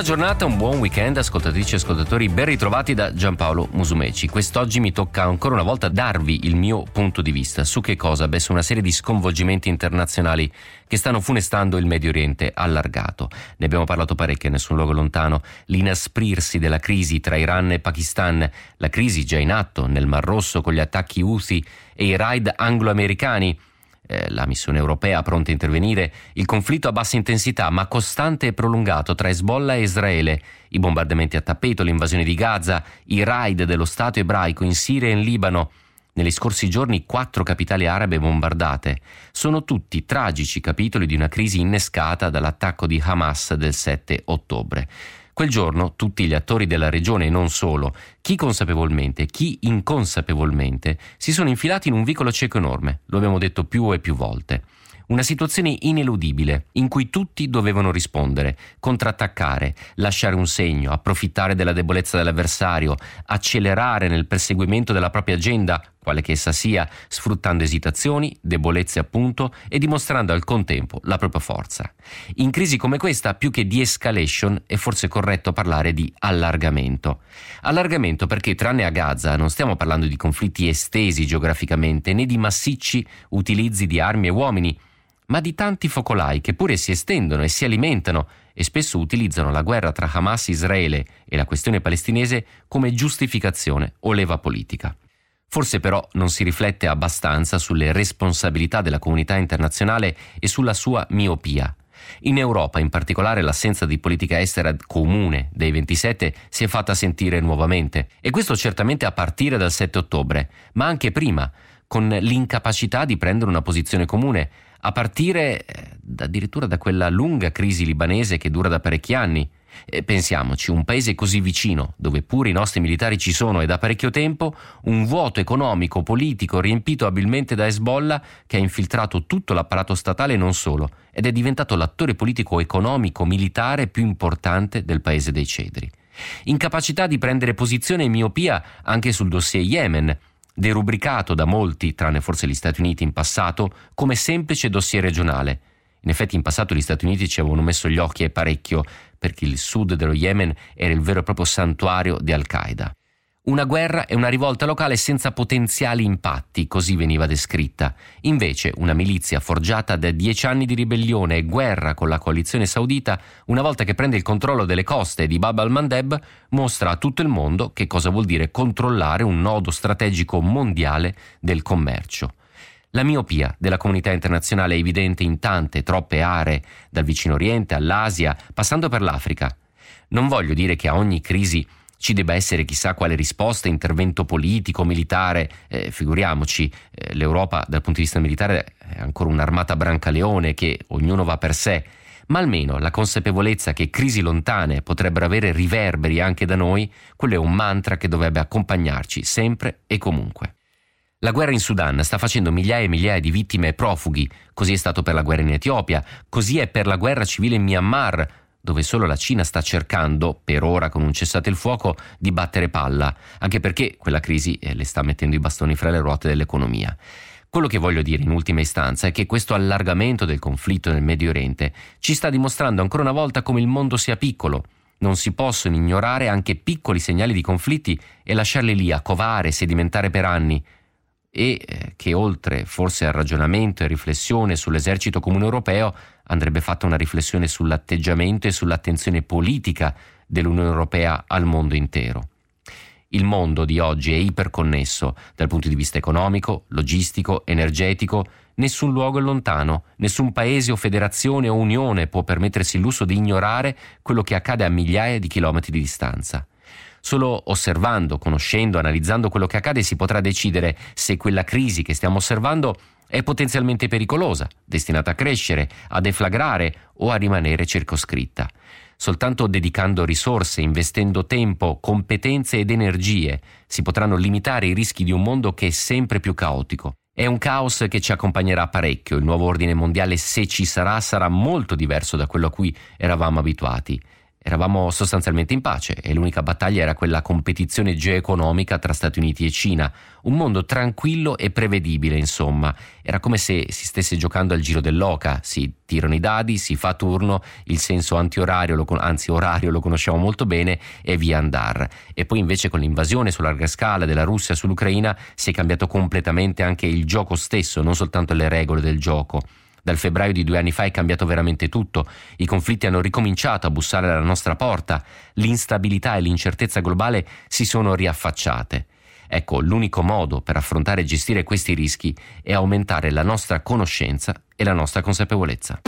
Buona giornata, un buon weekend, ascoltatrici e ascoltatori, ben ritrovati da Giampaolo Musumeci. Quest'oggi mi tocca ancora una volta darvi il mio punto di vista su che cosa? Beh, su una serie di sconvolgimenti internazionali che stanno funestando il Medio Oriente allargato. Ne abbiamo parlato parecchio in nessun luogo lontano. L'inasprirsi della crisi tra Iran e Pakistan, la crisi già in atto nel Mar Rosso con gli attacchi Houthi e i raid anglo-americani eh, la missione europea pronta a intervenire, il conflitto a bassa intensità ma costante e prolungato tra Hezbollah e Israele, i bombardamenti a tappeto, l'invasione di Gaza, i raid dello Stato ebraico in Siria e in Libano, negli scorsi giorni quattro capitali arabe bombardate. Sono tutti tragici capitoli di una crisi innescata dall'attacco di Hamas del 7 ottobre. Quel giorno tutti gli attori della regione e non solo, chi consapevolmente, chi inconsapevolmente, si sono infilati in un vicolo cieco enorme, lo abbiamo detto più e più volte. Una situazione ineludibile, in cui tutti dovevano rispondere, contrattaccare, lasciare un segno, approfittare della debolezza dell'avversario, accelerare nel perseguimento della propria agenda, quale che essa sia, sfruttando esitazioni, debolezze appunto e dimostrando al contempo la propria forza. In crisi come questa, più che di escalation, è forse corretto parlare di allargamento. Allargamento perché tranne a Gaza non stiamo parlando di conflitti estesi geograficamente né di massicci utilizzi di armi e uomini, ma di tanti focolai che pure si estendono e si alimentano e spesso utilizzano la guerra tra Hamas Israele e la questione palestinese come giustificazione o leva politica. Forse però non si riflette abbastanza sulle responsabilità della comunità internazionale e sulla sua miopia. In Europa, in particolare, l'assenza di politica estera comune dei 27 si è fatta sentire nuovamente, e questo certamente a partire dal 7 ottobre, ma anche prima, con l'incapacità di prendere una posizione comune, a partire eh, addirittura da quella lunga crisi libanese che dura da parecchi anni. E pensiamoci, un paese così vicino, dove pure i nostri militari ci sono e da parecchio tempo, un vuoto economico, politico riempito abilmente da Hezbollah che ha infiltrato tutto l'apparato statale e non solo, ed è diventato l'attore politico, economico, militare più importante del paese dei cedri. Incapacità di prendere posizione e miopia anche sul dossier Yemen, derubricato da molti, tranne forse gli Stati Uniti in passato, come semplice dossier regionale. In effetti in passato gli Stati Uniti ci avevano messo gli occhi e parecchio, perché il sud dello Yemen era il vero e proprio santuario di Al-Qaeda. Una guerra e una rivolta locale senza potenziali impatti, così veniva descritta. Invece, una milizia forgiata da dieci anni di ribellione e guerra con la coalizione saudita, una volta che prende il controllo delle coste di Bab al-Mandeb, mostra a tutto il mondo che cosa vuol dire controllare un nodo strategico mondiale del commercio. La miopia della comunità internazionale è evidente in tante, troppe aree, dal vicino Oriente all'Asia, passando per l'Africa. Non voglio dire che a ogni crisi ci debba essere chissà quale risposta, intervento politico, militare, eh, figuriamoci, eh, l'Europa dal punto di vista militare è ancora un'armata brancaleone che ognuno va per sé, ma almeno la consapevolezza che crisi lontane potrebbero avere riverberi anche da noi, quello è un mantra che dovrebbe accompagnarci sempre e comunque. La guerra in Sudan sta facendo migliaia e migliaia di vittime e profughi, così è stato per la guerra in Etiopia, così è per la guerra civile in Myanmar, dove solo la Cina sta cercando, per ora con un cessate il fuoco, di battere palla, anche perché quella crisi eh, le sta mettendo i bastoni fra le ruote dell'economia. Quello che voglio dire in ultima istanza è che questo allargamento del conflitto nel Medio Oriente ci sta dimostrando ancora una volta come il mondo sia piccolo. Non si possono ignorare anche piccoli segnali di conflitti e lasciarli lì a covare sedimentare per anni, e eh, che oltre forse al ragionamento e riflessione sull'esercito comune europeo andrebbe fatta una riflessione sull'atteggiamento e sull'attenzione politica dell'Unione Europea al mondo intero. Il mondo di oggi è iperconnesso dal punto di vista economico, logistico, energetico, nessun luogo è lontano, nessun paese o federazione o unione può permettersi il lusso di ignorare quello che accade a migliaia di chilometri di distanza. Solo osservando, conoscendo, analizzando quello che accade si potrà decidere se quella crisi che stiamo osservando è potenzialmente pericolosa, destinata a crescere, a deflagrare o a rimanere circoscritta. Soltanto dedicando risorse, investendo tempo, competenze ed energie si potranno limitare i rischi di un mondo che è sempre più caotico. È un caos che ci accompagnerà parecchio. Il nuovo ordine mondiale, se ci sarà, sarà molto diverso da quello a cui eravamo abituati Eravamo sostanzialmente in pace e l'unica battaglia era quella competizione geoeconomica tra Stati Uniti e Cina. Un mondo tranquillo e prevedibile, insomma. Era come se si stesse giocando al giro dell'oca. Si tirano i dadi, si fa turno, il senso antiorario, lo, anzi orario, lo conosciamo molto bene e via andar. E poi invece con l'invasione su larga scala della Russia sull'Ucraina si è cambiato completamente anche il gioco stesso, non soltanto le regole del gioco. Dal febbraio di due anni fa è cambiato veramente tutto, i conflitti hanno ricominciato a bussare alla nostra porta, l'instabilità e l'incertezza globale si sono riaffacciate. Ecco, l'unico modo per affrontare e gestire questi rischi è aumentare la nostra conoscenza e la nostra consapevolezza.